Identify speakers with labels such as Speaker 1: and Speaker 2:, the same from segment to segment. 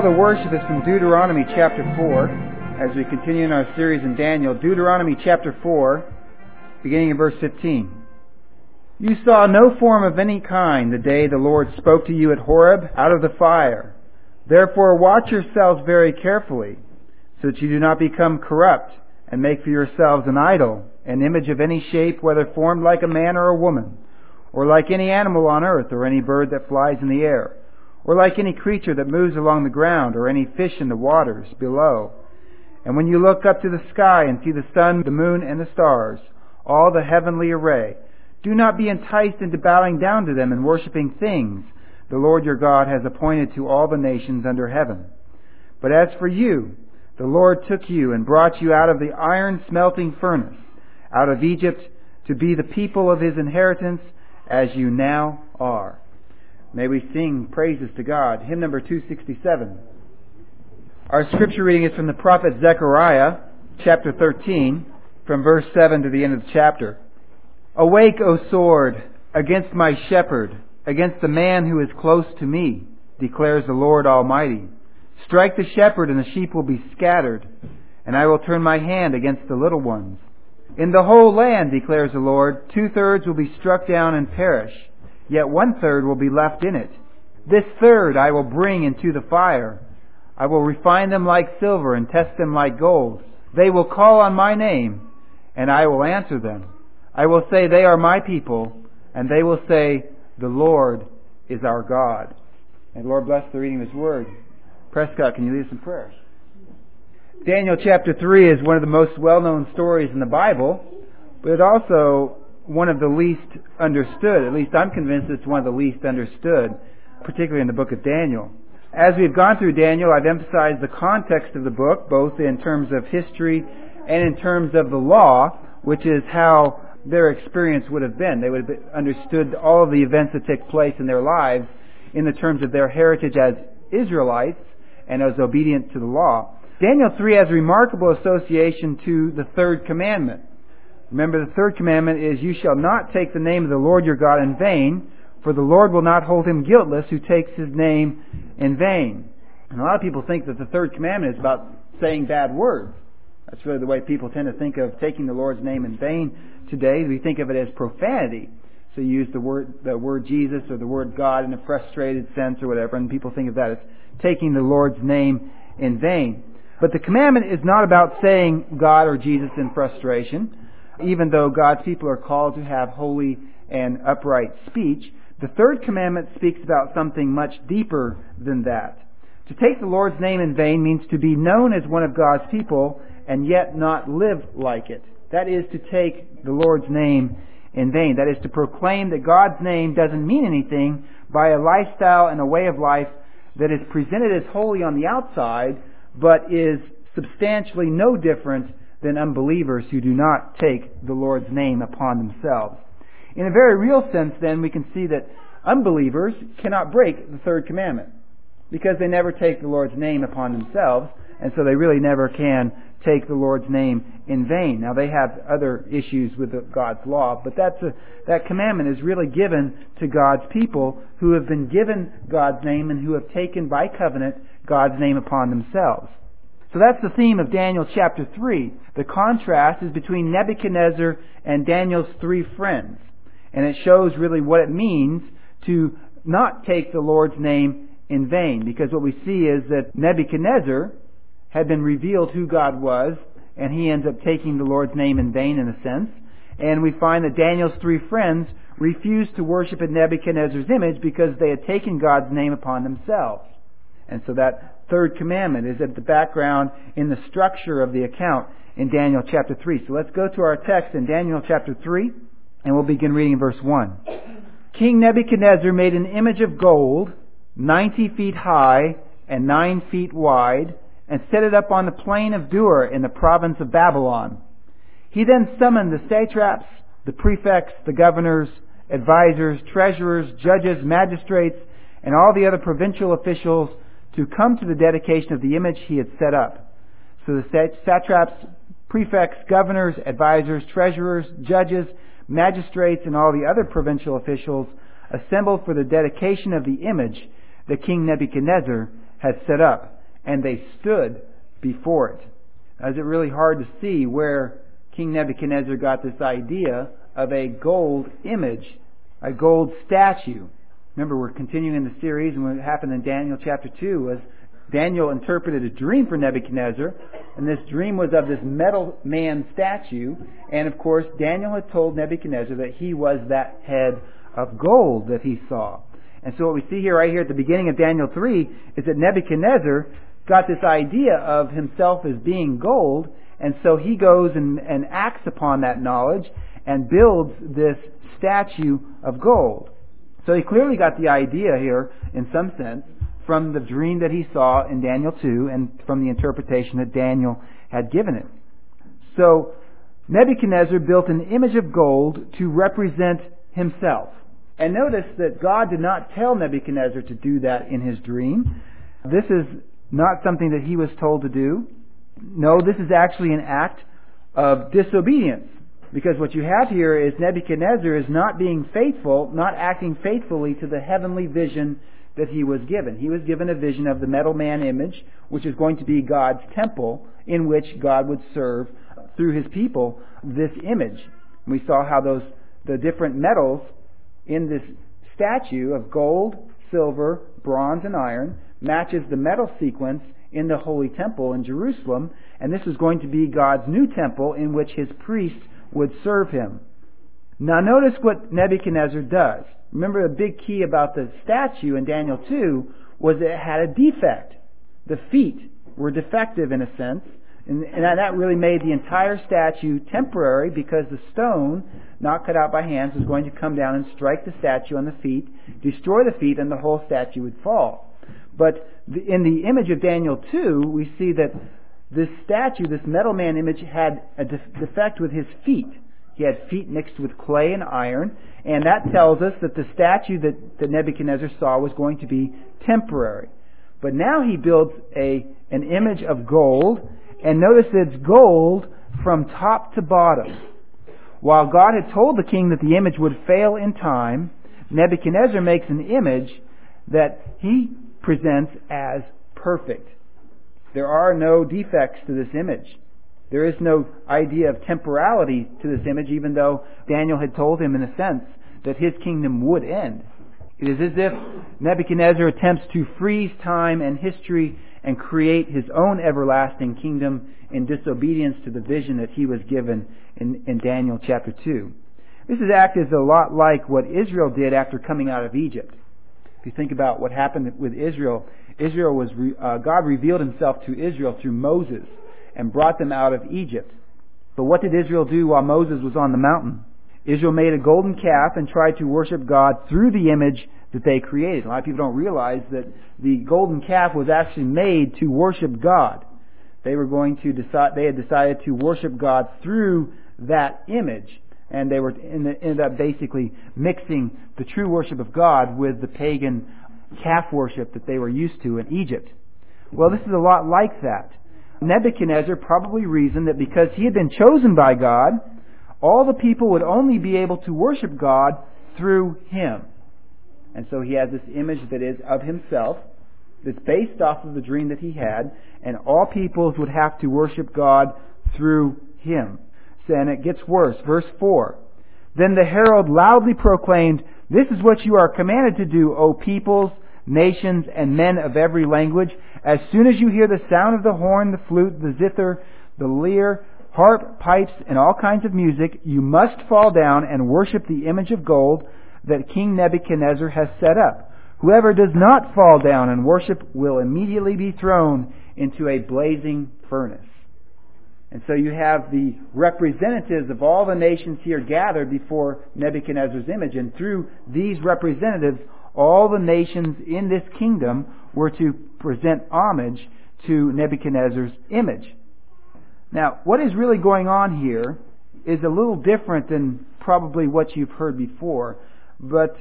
Speaker 1: Call to worship is from Deuteronomy chapter 4, as we continue in our series in Daniel. Deuteronomy chapter 4, beginning in verse 15. You saw no form of any kind the day the Lord spoke to you at Horeb out of the fire. Therefore watch yourselves very carefully, so that you do not become corrupt and make for yourselves an idol, an image of any shape, whether formed like a man or a woman, or like any animal on earth, or any bird that flies in the air or like any creature that moves along the ground, or any fish in the waters below. And when you look up to the sky and see the sun, the moon, and the stars, all the heavenly array, do not be enticed into bowing down to them and worshipping things the Lord your God has appointed to all the nations under heaven. But as for you, the Lord took you and brought you out of the iron smelting furnace, out of Egypt, to be the people of his inheritance, as you now are. May we sing praises to God. Hymn number 267. Our scripture reading is from the prophet Zechariah, chapter 13, from verse 7 to the end of the chapter. Awake, O sword, against my shepherd, against the man who is close to me, declares the Lord Almighty. Strike the shepherd, and the sheep will be scattered, and I will turn my hand against the little ones. In the whole land, declares the Lord, two thirds will be struck down and perish yet one third will be left in it. This third I will bring into the fire. I will refine them like silver and test them like gold. They will call on my name, and I will answer them. I will say, They are my people, and they will say, The Lord is our God. And Lord bless the reading of His Word. Prescott, can you lead us in prayer? Daniel chapter 3 is one of the most well known stories in the Bible, but it also one of the least understood. At least I'm convinced it's one of the least understood, particularly in the book of Daniel. As we've gone through Daniel, I've emphasized the context of the book, both in terms of history and in terms of the law, which is how their experience would have been. They would have understood all of the events that take place in their lives in the terms of their heritage as Israelites and as obedient to the law. Daniel 3 has remarkable association to the third commandment. Remember, the third commandment is, You shall not take the name of the Lord your God in vain, for the Lord will not hold him guiltless who takes his name in vain. And a lot of people think that the third commandment is about saying bad words. That's really the way people tend to think of taking the Lord's name in vain today. We think of it as profanity. So you use the word, the word Jesus or the word God in a frustrated sense or whatever, and people think of that as taking the Lord's name in vain. But the commandment is not about saying God or Jesus in frustration even though God's people are called to have holy and upright speech, the third commandment speaks about something much deeper than that. To take the Lord's name in vain means to be known as one of God's people and yet not live like it. That is to take the Lord's name in vain. That is to proclaim that God's name doesn't mean anything by a lifestyle and a way of life that is presented as holy on the outside, but is substantially no different than unbelievers who do not take the Lord's name upon themselves. In a very real sense, then, we can see that unbelievers cannot break the third commandment because they never take the Lord's name upon themselves, and so they really never can take the Lord's name in vain. Now they have other issues with God's law, but that's a, that commandment is really given to God's people who have been given God's name and who have taken by covenant God's name upon themselves. So that's the theme of Daniel chapter 3. The contrast is between Nebuchadnezzar and Daniel's three friends. And it shows really what it means to not take the Lord's name in vain. Because what we see is that Nebuchadnezzar had been revealed who God was, and he ends up taking the Lord's name in vain in a sense. And we find that Daniel's three friends refused to worship in Nebuchadnezzar's image because they had taken God's name upon themselves. And so that third commandment is at the background in the structure of the account in Daniel chapter 3. So let's go to our text in Daniel chapter 3, and we'll begin reading verse 1. King Nebuchadnezzar made an image of gold, 90 feet high and 9 feet wide, and set it up on the plain of Dura in the province of Babylon. He then summoned the satraps, the prefects, the governors, advisers, treasurers, judges, magistrates, and all the other provincial officials to come to the dedication of the image he had set up. So the satraps, prefects, governors, advisers, treasurers, judges, magistrates, and all the other provincial officials assembled for the dedication of the image that King Nebuchadnezzar had set up, and they stood before it. Now, is it really hard to see where King Nebuchadnezzar got this idea of a gold image, a gold statue? Remember, we're continuing in the series, and what happened in Daniel chapter 2 was Daniel interpreted a dream for Nebuchadnezzar, and this dream was of this metal man statue, and of course, Daniel had told Nebuchadnezzar that he was that head of gold that he saw. And so what we see here, right here at the beginning of Daniel 3, is that Nebuchadnezzar got this idea of himself as being gold, and so he goes and, and acts upon that knowledge and builds this statue of gold. So he clearly got the idea here, in some sense, from the dream that he saw in Daniel 2 and from the interpretation that Daniel had given it. So Nebuchadnezzar built an image of gold to represent himself. And notice that God did not tell Nebuchadnezzar to do that in his dream. This is not something that he was told to do. No, this is actually an act of disobedience. Because what you have here is Nebuchadnezzar is not being faithful, not acting faithfully to the heavenly vision that he was given. He was given a vision of the metal man image, which is going to be God's temple, in which God would serve through his people this image. We saw how those the different metals in this statue of gold, silver, bronze, and iron matches the metal sequence in the holy temple in Jerusalem, and this is going to be God's new temple in which his priests would serve him. Now notice what Nebuchadnezzar does. Remember the big key about the statue in Daniel 2 was it had a defect. The feet were defective in a sense, and, that really made the entire statue temporary because the stone, not cut out by hands, was going to come down and strike the statue on the feet, destroy the feet, and the whole statue would fall. But in the image of Daniel 2, we see that this statue, this metal man image, had a defect with his feet. He had feet mixed with clay and iron, and that tells us that the statue that, that Nebuchadnezzar saw was going to be temporary. But now he builds a, an image of gold, and notice that it's gold from top to bottom. While God had told the king that the image would fail in time, Nebuchadnezzar makes an image that he presents as perfect. There are no defects to this image. There is no idea of temporality to this image, even though Daniel had told him, in a sense, that his kingdom would end. It is as if Nebuchadnezzar attempts to freeze time and history and create his own everlasting kingdom in disobedience to the vision that he was given in, in Daniel chapter 2. This is act is a lot like what Israel did after coming out of Egypt. If you think about what happened with Israel, Israel was uh, God revealed Himself to Israel through Moses and brought them out of Egypt. But what did Israel do while Moses was on the mountain? Israel made a golden calf and tried to worship God through the image that they created. A lot of people don't realize that the golden calf was actually made to worship God. They were going to decide, they had decided to worship God through that image. And they were ended up basically mixing the true worship of God with the pagan calf worship that they were used to in Egypt. Well, this is a lot like that. Nebuchadnezzar probably reasoned that because he had been chosen by God, all the people would only be able to worship God through him. And so he has this image that is of himself, that's based off of the dream that he had, and all peoples would have to worship God through him. And it gets worse. Verse 4. Then the herald loudly proclaimed, This is what you are commanded to do, O peoples, nations, and men of every language. As soon as you hear the sound of the horn, the flute, the zither, the lyre, harp, pipes, and all kinds of music, you must fall down and worship the image of gold that King Nebuchadnezzar has set up. Whoever does not fall down and worship will immediately be thrown into a blazing furnace. And so you have the representatives of all the nations here gathered before Nebuchadnezzar's image, and through these representatives, all the nations in this kingdom were to present homage to Nebuchadnezzar's image. Now, what is really going on here is a little different than probably what you've heard before, but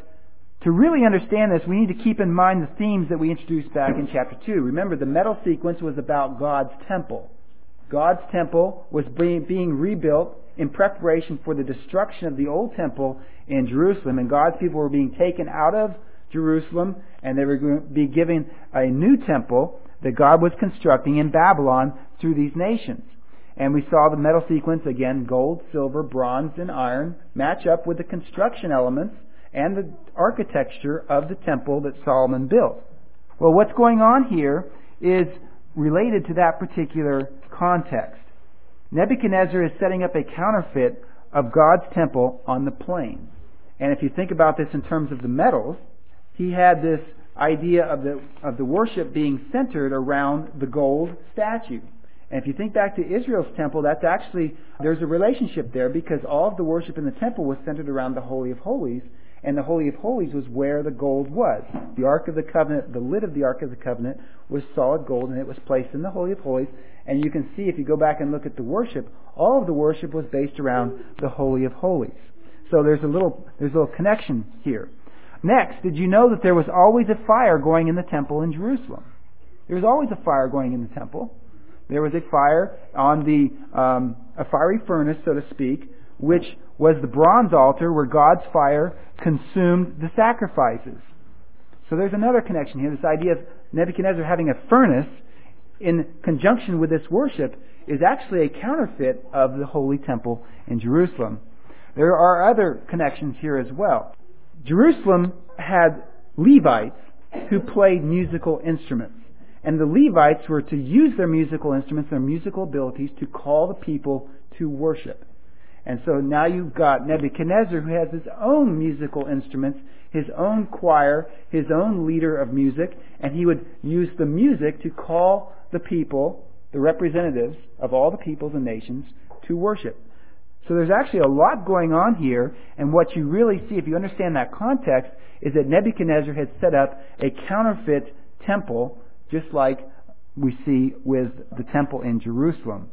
Speaker 1: to really understand this, we need to keep in mind the themes that we introduced back in chapter 2. Remember, the metal sequence was about God's temple. God's temple was being, rebuilt in preparation for the destruction of the old temple in Jerusalem, and God's people were being taken out of Jerusalem, and they were going to be given a new temple that God was constructing in Babylon through these nations. And we saw the metal sequence again, gold, silver, bronze, and iron, match up with the construction elements and the architecture of the temple that Solomon built. Well, what's going on here is related to that particular context. Nebuchadnezzar is setting up a counterfeit of God's temple on the plain. And if you think about this in terms of the metals, he had this idea of the, of the worship being centered around the gold statue. And if you think back to Israel's temple, that's actually, there's a relationship there because all of the worship in the temple was centered around the Holy of Holies, and the Holy of Holies was where the gold was. The Ark of the Covenant, the lid of the Ark of the Covenant was solid gold, and it was placed in the Holy of Holies. And you can see, if you go back and look at the worship, all of the worship was based around the Holy of Holies. So there's a little, there's a little connection here. Next, did you know that there was always a fire going in the temple in Jerusalem? There was always a fire going in the temple. There was a fire on the, um, a fiery furnace, so to speak, which was the bronze altar where God's fire consumed the sacrifices. So there's another connection here. This idea of Nebuchadnezzar having a furnace in conjunction with this worship is actually a counterfeit of the holy temple in Jerusalem. There are other connections here as well. Jerusalem had Levites who played musical instruments. And the Levites were to use their musical instruments, their musical abilities, to call the people to worship. And so now you've got Nebuchadnezzar who has his own musical instruments, his own choir, his own leader of music, and he would use the music to call the people, the representatives of all the peoples and nations, to worship. So there's actually a lot going on here, and what you really see, if you understand that context, is that Nebuchadnezzar had set up a counterfeit temple, just like we see with the temple in Jerusalem.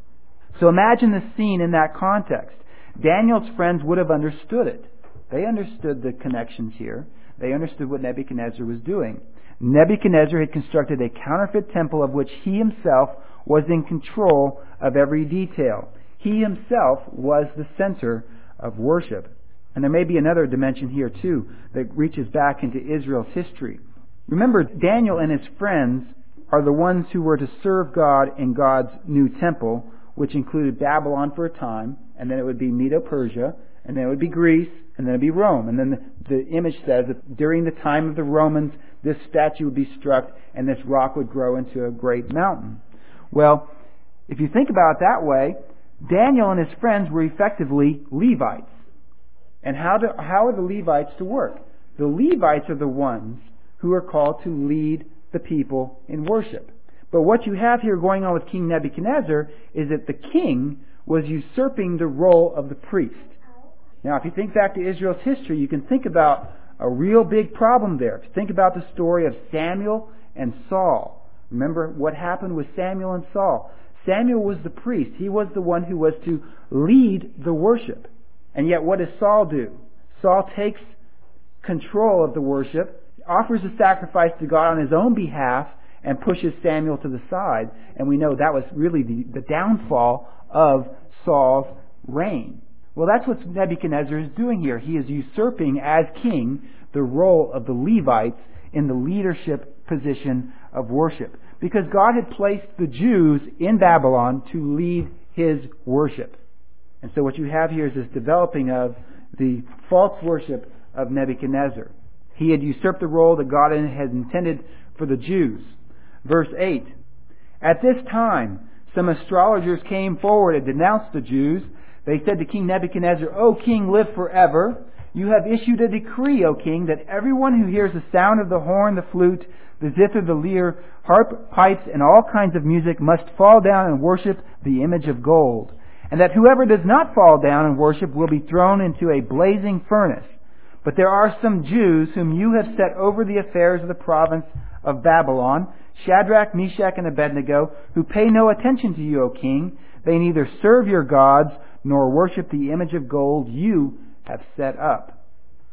Speaker 1: So imagine the scene in that context. Daniel's friends would have understood it. They understood the connections here. They understood what Nebuchadnezzar was doing. Nebuchadnezzar had constructed a counterfeit temple of which he himself was in control of every detail. He himself was the center of worship. And there may be another dimension here too that reaches back into Israel's history. Remember, Daniel and his friends are the ones who were to serve God in God's new temple, which included Babylon for a time, and then it would be Medo-Persia, and then it would be Greece, and then it would be Rome. And then the, the image says that during the time of the Romans, this statue would be struck, and this rock would grow into a great mountain. Well, if you think about it that way, Daniel and his friends were effectively Levites. And how, do, how are the Levites to work? The Levites are the ones who are called to lead the people in worship. But what you have here going on with King Nebuchadnezzar is that the king was usurping the role of the priest. Now, if you think back to Israel's history, you can think about a real big problem there. Think about the story of Samuel and Saul, remember what happened with Samuel and Saul. Samuel was the priest. He was the one who was to lead the worship. And yet, what does Saul do? Saul takes control of the worship, offers a sacrifice to God on his own behalf, and pushes Samuel to the side. And we know that was really the, the downfall of Saul's reign. Well, that's what Nebuchadnezzar is doing here. He is usurping as king the role of the Levites in the leadership position of worship. Because God had placed the Jews in Babylon to lead his worship. And so what you have here is this developing of the false worship of Nebuchadnezzar. He had usurped the role that God had intended for the Jews. Verse 8. At this time, some astrologers came forward and denounced the Jews. They said to King Nebuchadnezzar, O king, live forever. You have issued a decree, O king, that everyone who hears the sound of the horn, the flute, the zither, the lyre, harp, pipes, and all kinds of music must fall down and worship the image of gold. And that whoever does not fall down and worship will be thrown into a blazing furnace. But there are some Jews whom you have set over the affairs of the province of Babylon, Shadrach, Meshach, and Abednego, who pay no attention to you, O king. They neither serve your gods nor worship the image of gold you have set up.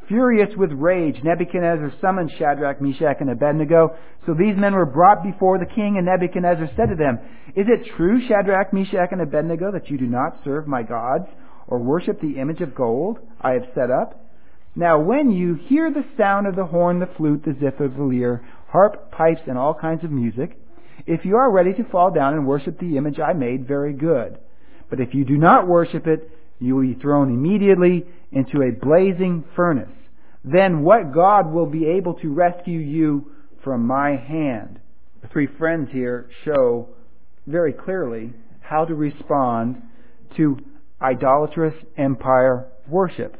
Speaker 1: Furious with rage, Nebuchadnezzar summoned Shadrach, Meshach, and Abednego. So these men were brought before the king, and Nebuchadnezzar said to them, Is it true, Shadrach, Meshach, and Abednego, that you do not serve my gods or worship the image of gold I have set up? Now when you hear the sound of the horn, the flute, the zither, the lyre, harp, pipes, and all kinds of music, if you are ready to fall down and worship the image I made, very good. But if you do not worship it, you will be thrown immediately into a blazing furnace. Then what God will be able to rescue you from my hand? The three friends here show very clearly how to respond to idolatrous empire worship.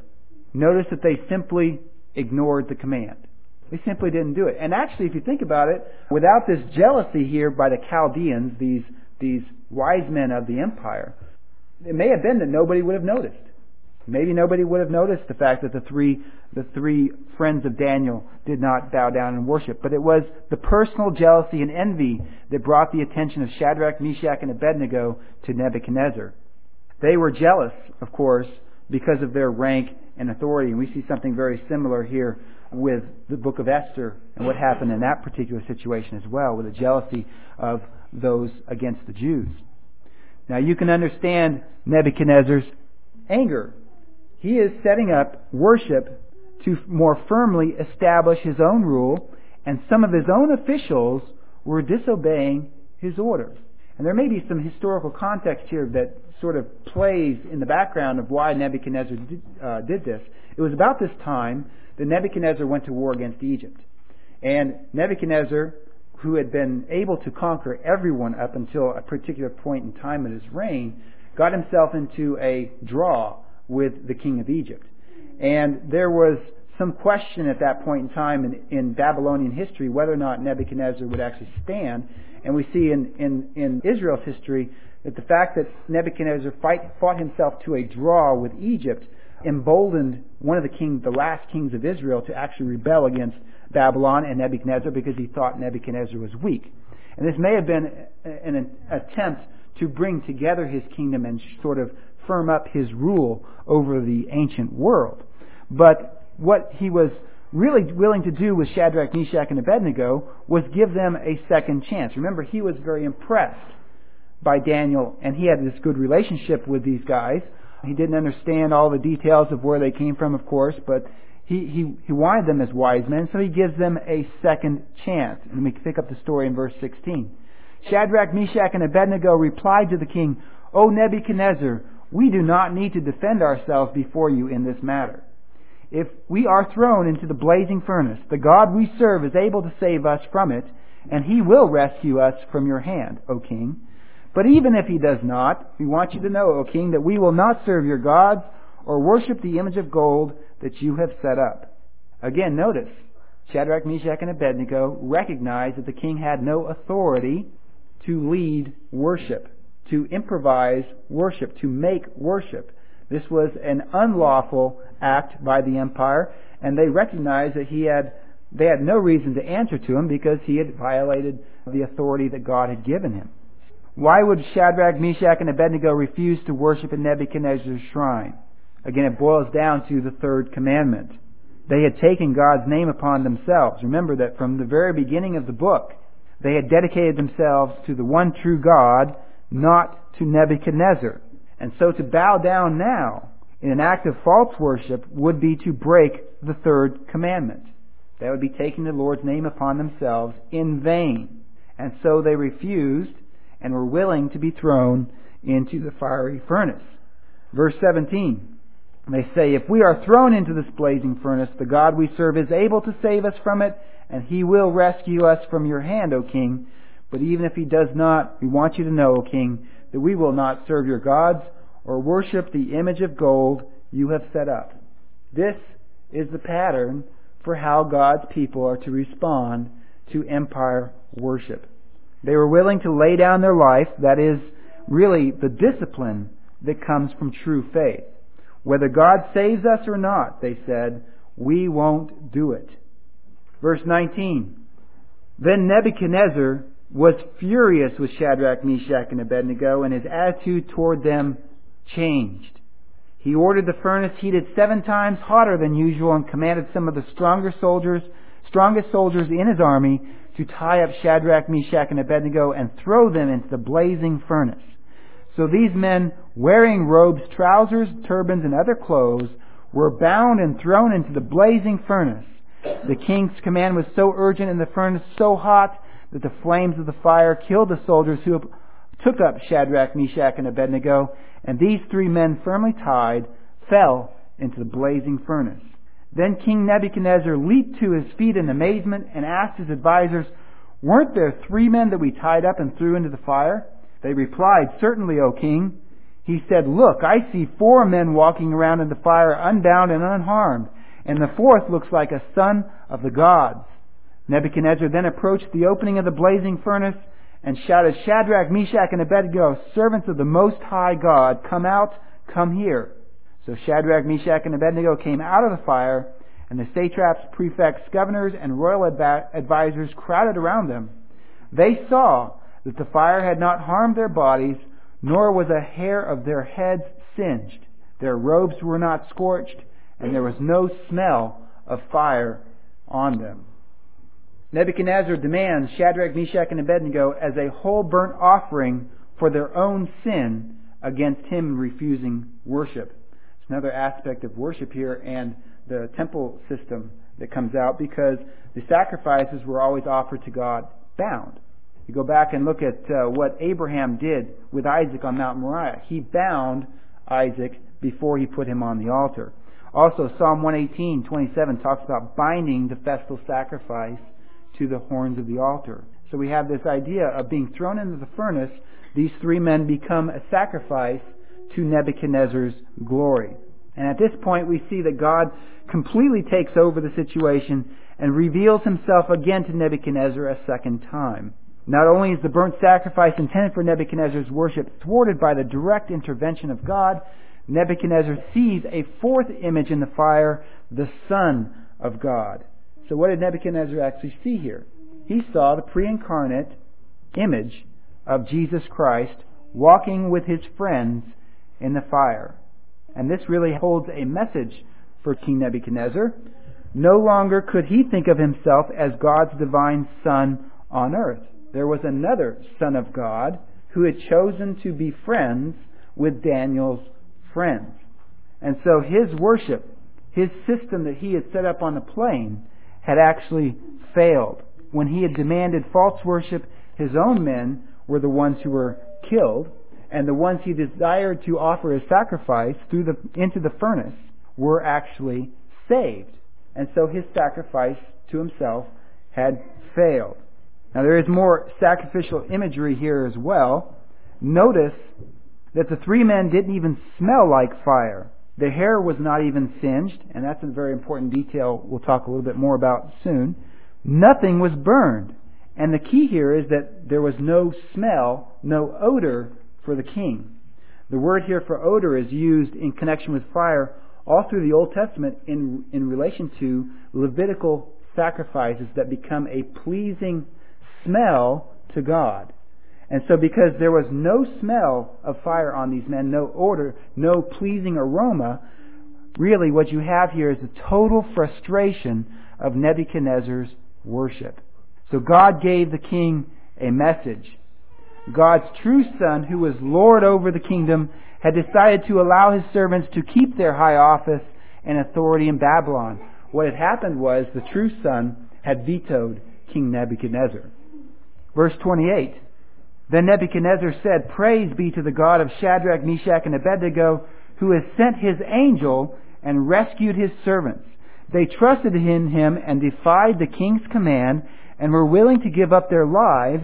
Speaker 1: Notice that they simply ignored the command. They simply didn't do it. And actually, if you think about it, without this jealousy here by the Chaldeans, these, these wise men of the empire, it may have been that nobody would have noticed. Maybe nobody would have noticed the fact that the three, the three friends of Daniel did not bow down and worship. But it was the personal jealousy and envy that brought the attention of Shadrach, Meshach, and Abednego to Nebuchadnezzar. They were jealous, of course, because of their rank and authority. And we see something very similar here with the book of Esther and what mm-hmm. happened in that particular situation as well, with the jealousy of those against the Jews. Now you can understand Nebuchadnezzar's anger. He is setting up worship to more firmly establish his own rule, and some of his own officials were disobeying his orders. And there may be some historical context here that sort of plays in the background of why Nebuchadnezzar did, uh, did this. It was about this time that Nebuchadnezzar went to war against Egypt. And Nebuchadnezzar, who had been able to conquer everyone up until a particular point in time in his reign, got himself into a draw with the king of Egypt. And there was some question at that point in time in, in Babylonian history whether or not Nebuchadnezzar would actually stand. And we see in, in, in Israel's history that the fact that Nebuchadnezzar fight, fought himself to a draw with Egypt emboldened one of the king, the last kings of Israel, to actually rebel against Babylon and Nebuchadnezzar because he thought Nebuchadnezzar was weak. And this may have been an, an attempt to bring together his kingdom and sort of firm up his rule over the ancient world. But what he was really willing to do with Shadrach, Meshach, and Abednego was give them a second chance. Remember, he was very impressed by Daniel, and he had this good relationship with these guys. He didn't understand all the details of where they came from, of course, but he, he, he wanted them as wise men, so he gives them a second chance. And we pick up the story in verse 16. Shadrach, Meshach, and Abednego replied to the king, O Nebuchadnezzar, we do not need to defend ourselves before you in this matter. If we are thrown into the blazing furnace, the God we serve is able to save us from it, and he will rescue us from your hand, O king. But even if he does not, we want you to know, O king, that we will not serve your gods or worship the image of gold that you have set up. Again, notice, Shadrach, Meshach, and Abednego recognized that the king had no authority to lead worship, to improvise worship, to make worship. This was an unlawful act by the empire, and they recognized that he had they had no reason to answer to him because he had violated the authority that God had given him. Why would Shadrach, Meshach, and Abednego refuse to worship in Nebuchadnezzar's shrine? Again, it boils down to the third commandment. They had taken God's name upon themselves. Remember that from the very beginning of the book, they had dedicated themselves to the one true God, not to Nebuchadnezzar. And so to bow down now in an act of false worship would be to break the third commandment. They would be taking the Lord's name upon themselves in vain. And so they refused and were willing to be thrown into the fiery furnace. Verse 17. They say, If we are thrown into this blazing furnace, the God we serve is able to save us from it, and he will rescue us from your hand, O king. But even if he does not, we want you to know, O king, that we will not serve your gods or worship the image of gold you have set up. This is the pattern for how God's people are to respond to empire worship. They were willing to lay down their life, that is really the discipline that comes from true faith. Whether God saves us or not, they said, we won't do it. Verse 19. Then Nebuchadnezzar was furious with Shadrach, Meshach, and Abednego, and his attitude toward them changed. He ordered the furnace heated seven times hotter than usual and commanded some of the stronger soldiers, strongest soldiers in his army to tie up Shadrach, Meshach, and Abednego and throw them into the blazing furnace. So these men, wearing robes, trousers, turbans, and other clothes, were bound and thrown into the blazing furnace. The king's command was so urgent and the furnace so hot that the flames of the fire killed the soldiers who took up Shadrach, Meshach, and Abednego, and these three men, firmly tied, fell into the blazing furnace. Then King Nebuchadnezzar leaped to his feet in amazement and asked his advisers, Weren't there three men that we tied up and threw into the fire? They replied, Certainly, O king. He said, Look, I see four men walking around in the fire unbound and unharmed, and the fourth looks like a son of the gods. Nebuchadnezzar then approached the opening of the blazing furnace and shouted, Shadrach, Meshach, and Abednego, servants of the Most High God, come out, come here. So Shadrach, Meshach, and Abednego came out of the fire, and the satraps, prefects, governors, and royal advisers crowded around them. They saw that the fire had not harmed their bodies, nor was a hair of their heads singed. Their robes were not scorched, and there was no smell of fire on them. Nebuchadnezzar demands Shadrach, Meshach, and Abednego as a whole burnt offering for their own sin against him in refusing worship. Another aspect of worship here and the temple system that comes out because the sacrifices were always offered to God bound. You go back and look at uh, what Abraham did with Isaac on Mount Moriah. He bound Isaac before he put him on the altar. Also, Psalm 118:27 talks about binding the festal sacrifice to the horns of the altar. So we have this idea of being thrown into the furnace. These three men become a sacrifice to Nebuchadnezzar's glory. And at this point, we see that God completely takes over the situation and reveals himself again to Nebuchadnezzar a second time. Not only is the burnt sacrifice intended for Nebuchadnezzar's worship thwarted by the direct intervention of God, Nebuchadnezzar sees a fourth image in the fire, the Son of God. So what did Nebuchadnezzar actually see here? He saw the pre-incarnate image of Jesus Christ walking with his friends in the fire. And this really holds a message for King Nebuchadnezzar. No longer could he think of himself as God's divine son on earth. There was another son of God who had chosen to be friends with Daniel's friends. And so his worship, his system that he had set up on the plain, had actually failed. When he had demanded false worship, his own men were the ones who were killed, and the ones he desired to offer as sacrifice through the, into the furnace were actually saved. And so his sacrifice to himself had failed. Now there is more sacrificial imagery here as well. Notice that the three men didn't even smell like fire. The hair was not even singed, and that's a very important detail we'll talk a little bit more about soon. Nothing was burned. And the key here is that there was no smell, no odor for the king. The word here for odor is used in connection with fire all through the Old Testament in, in relation to Levitical sacrifices that become a pleasing smell to God. And so because there was no smell of fire on these men, no odor, no pleasing aroma, really what you have here is a total frustration of Nebuchadnezzar's worship. So God gave the king a message. God's true son, who was Lord over the kingdom, had decided to allow his servants to keep their high office and authority in Babylon. What had happened was the true son had vetoed King Nebuchadnezzar. Verse 28. Then Nebuchadnezzar said, Praise be to the God of Shadrach, Meshach, and Abednego, who has sent his angel and rescued his servants. They trusted in him and defied the king's command and were willing to give up their lives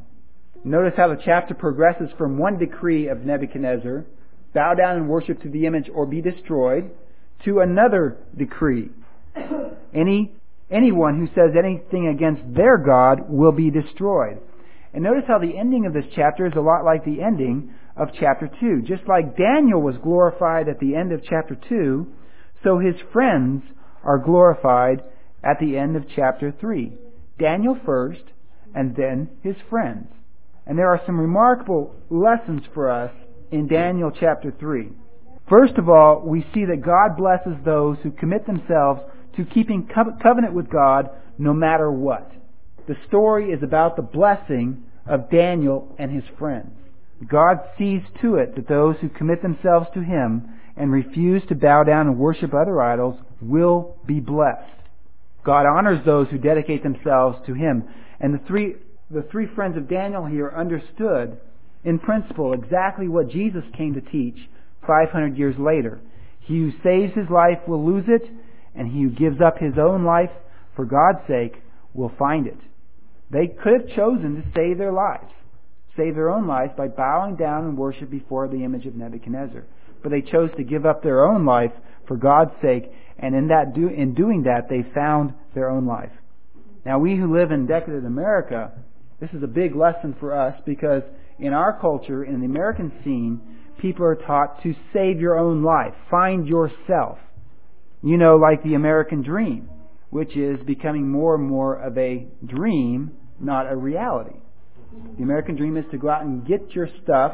Speaker 1: Notice how the chapter progresses from one decree of Nebuchadnezzar, bow down and worship to the image or be destroyed, to another decree. Any, anyone who says anything against their God will be destroyed. And notice how the ending of this chapter is a lot like the ending of chapter 2. Just like Daniel was glorified at the end of chapter 2, so his friends are glorified at the end of chapter 3. Daniel first, and then his friends. And there are some remarkable lessons for us in Daniel chapter 3. First of all, we see that God blesses those who commit themselves to keeping covenant with God no matter what. The story is about the blessing of Daniel and his friends. God sees to it that those who commit themselves to Him and refuse to bow down and worship other idols will be blessed. God honors those who dedicate themselves to Him. And the three, the three friends of Daniel here understood in principle exactly what Jesus came to teach 500 years later. He who saves his life will lose it, and he who gives up his own life for God's sake will find it. They could have chosen to save their lives, save their own lives by bowing down and worship before the image of Nebuchadnezzar. But they chose to give up their own life for God's sake, and in that do, in doing that, they found their own life. Now, we who live in decadent America, this is a big lesson for us because in our culture, in the American scene, people are taught to save your own life, find yourself. You know, like the American dream, which is becoming more and more of a dream, not a reality. The American dream is to go out and get your stuff,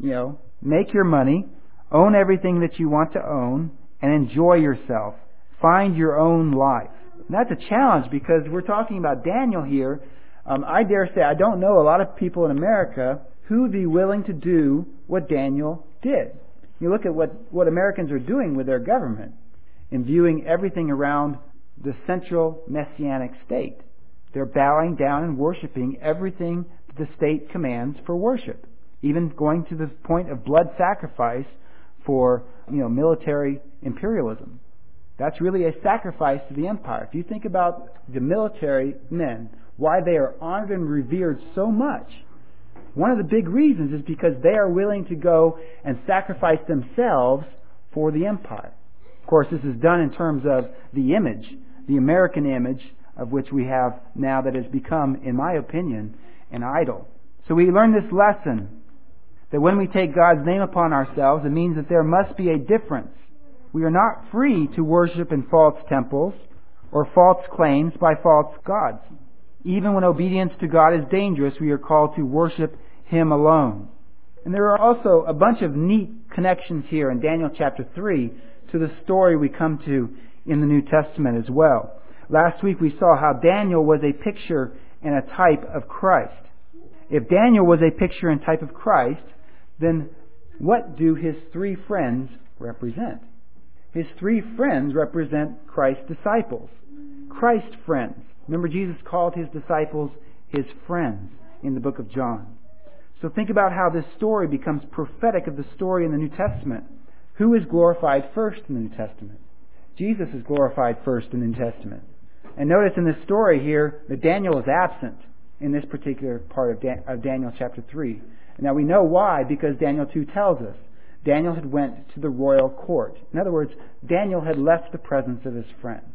Speaker 1: you know, make your money, own everything that you want to own, and enjoy yourself. Find your own life. And that's a challenge because we're talking about Daniel here. Um, I dare say I don't know a lot of people in America who would be willing to do what Daniel did. You look at what, what Americans are doing with their government in viewing everything around the central messianic state. They're bowing down and worshiping everything the state commands for worship, even going to the point of blood sacrifice for you know military imperialism. That's really a sacrifice to the empire. If you think about the military men, why they are honored and revered so much, one of the big reasons is because they are willing to go and sacrifice themselves for the empire. Of course, this is done in terms of the image, the American image of which we have now that has become, in my opinion, an idol. So we learn this lesson that when we take God's name upon ourselves, it means that there must be a difference. We are not free to worship in false temples or false claims by false gods. Even when obedience to God is dangerous, we are called to worship Him alone. And there are also a bunch of neat connections here in Daniel chapter 3 to the story we come to in the New Testament as well. Last week we saw how Daniel was a picture and a type of Christ. If Daniel was a picture and type of Christ, then what do his three friends represent? His three friends represent Christ's disciples, Christ friends. Remember, Jesus called his disciples his friends in the book of John. So think about how this story becomes prophetic of the story in the New Testament. Who is glorified first in the New Testament? Jesus is glorified first in the New Testament. And notice in this story here that Daniel is absent in this particular part of, Dan- of Daniel chapter 3. Now we know why, because Daniel 2 tells us. Daniel had went to the royal court. In other words, Daniel had left the presence of his friends.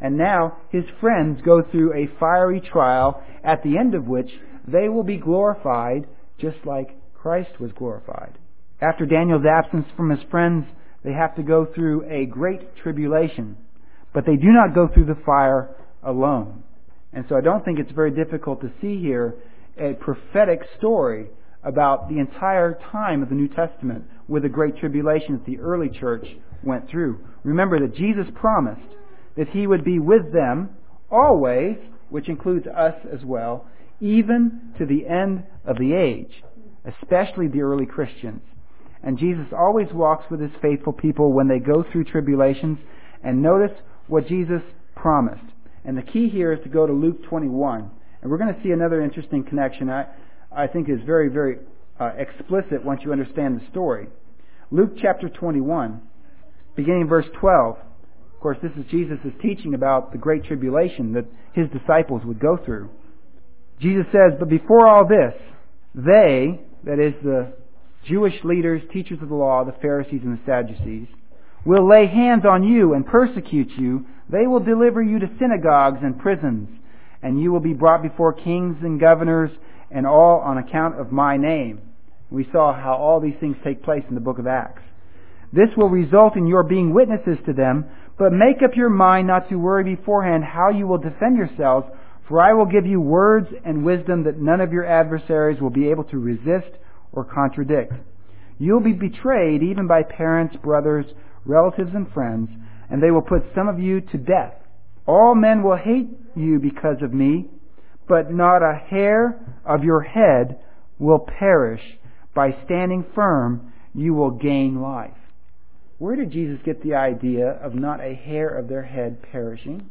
Speaker 1: And now his friends go through a fiery trial at the end of which they will be glorified just like Christ was glorified. After Daniel's absence from his friends, they have to go through a great tribulation. But they do not go through the fire alone. And so I don't think it's very difficult to see here a prophetic story about the entire time of the New Testament with the great tribulation that the early church went through. Remember that Jesus promised that he would be with them always, which includes us as well, even to the end of the age, especially the early Christians. And Jesus always walks with his faithful people when they go through tribulations. And notice what Jesus promised. And the key here is to go to Luke 21. And we're going to see another interesting connection I, I think is very, very uh, explicit once you understand the story. Luke chapter 21, beginning verse 12. Of course, this is Jesus' teaching about the great tribulation that his disciples would go through. Jesus says, But before all this, they, that is the Jewish leaders, teachers of the law, the Pharisees and the Sadducees, will lay hands on you and persecute you. They will deliver you to synagogues and prisons, and you will be brought before kings and governors, and all on account of my name. We saw how all these things take place in the book of Acts. This will result in your being witnesses to them, but make up your mind not to worry beforehand how you will defend yourselves, for I will give you words and wisdom that none of your adversaries will be able to resist or contradict. You'll be betrayed even by parents, brothers, relatives, and friends, and they will put some of you to death. All men will hate you because of me, but not a hair of your head will perish. By standing firm, you will gain life. Where did Jesus get the idea of not a hair of their head perishing?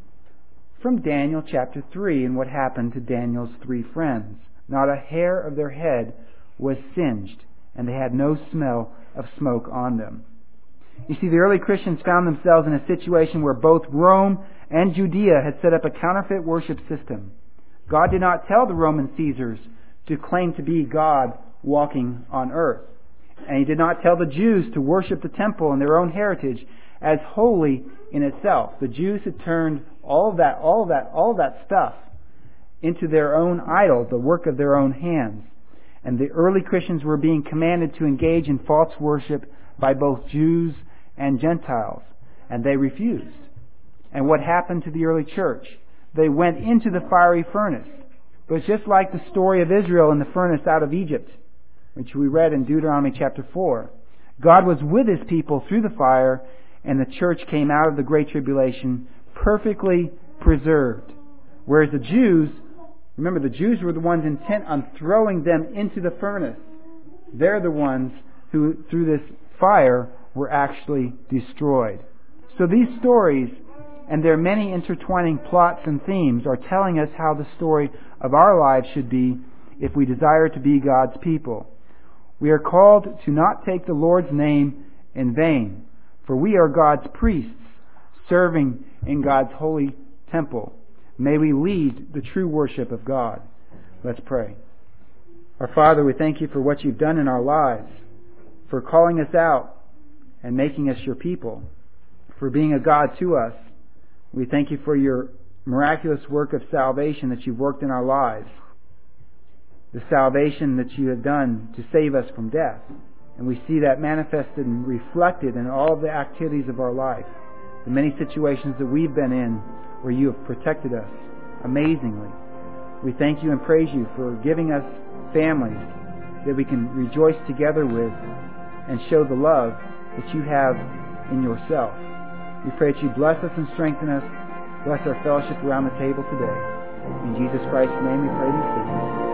Speaker 1: From Daniel chapter 3 and what happened to Daniel's three friends. Not a hair of their head was singed, and they had no smell of smoke on them. You see, the early Christians found themselves in a situation where both Rome and Judea had set up a counterfeit worship system. God did not tell the Roman Caesars to claim to be God walking on earth. And he did not tell the Jews to worship the temple and their own heritage as holy in itself. The Jews had turned all of that, all of that, all of that stuff into their own idol, the work of their own hands. And the early Christians were being commanded to engage in false worship by both Jews and Gentiles. And they refused. And what happened to the early church? They went into the fiery furnace. But it's just like the story of Israel in the furnace out of Egypt which we read in Deuteronomy chapter 4. God was with his people through the fire, and the church came out of the Great Tribulation perfectly preserved. Whereas the Jews, remember, the Jews were the ones intent on throwing them into the furnace. They're the ones who, through this fire, were actually destroyed. So these stories and their many intertwining plots and themes are telling us how the story of our lives should be if we desire to be God's people. We are called to not take the Lord's name in vain, for we are God's priests, serving in God's holy temple. May we lead the true worship of God. Let's pray. Our Father, we thank you for what you've done in our lives, for calling us out and making us your people, for being a God to us. We thank you for your miraculous work of salvation that you've worked in our lives the salvation that you have done to save us from death. And we see that manifested and reflected in all the activities of our life, the many situations that we've been in where you have protected us amazingly. We thank you and praise you for giving us families that we can rejoice together with and show the love that you have in yourself. We pray that you bless us and strengthen us. Bless our fellowship around the table today. In Jesus Christ's name we pray these things.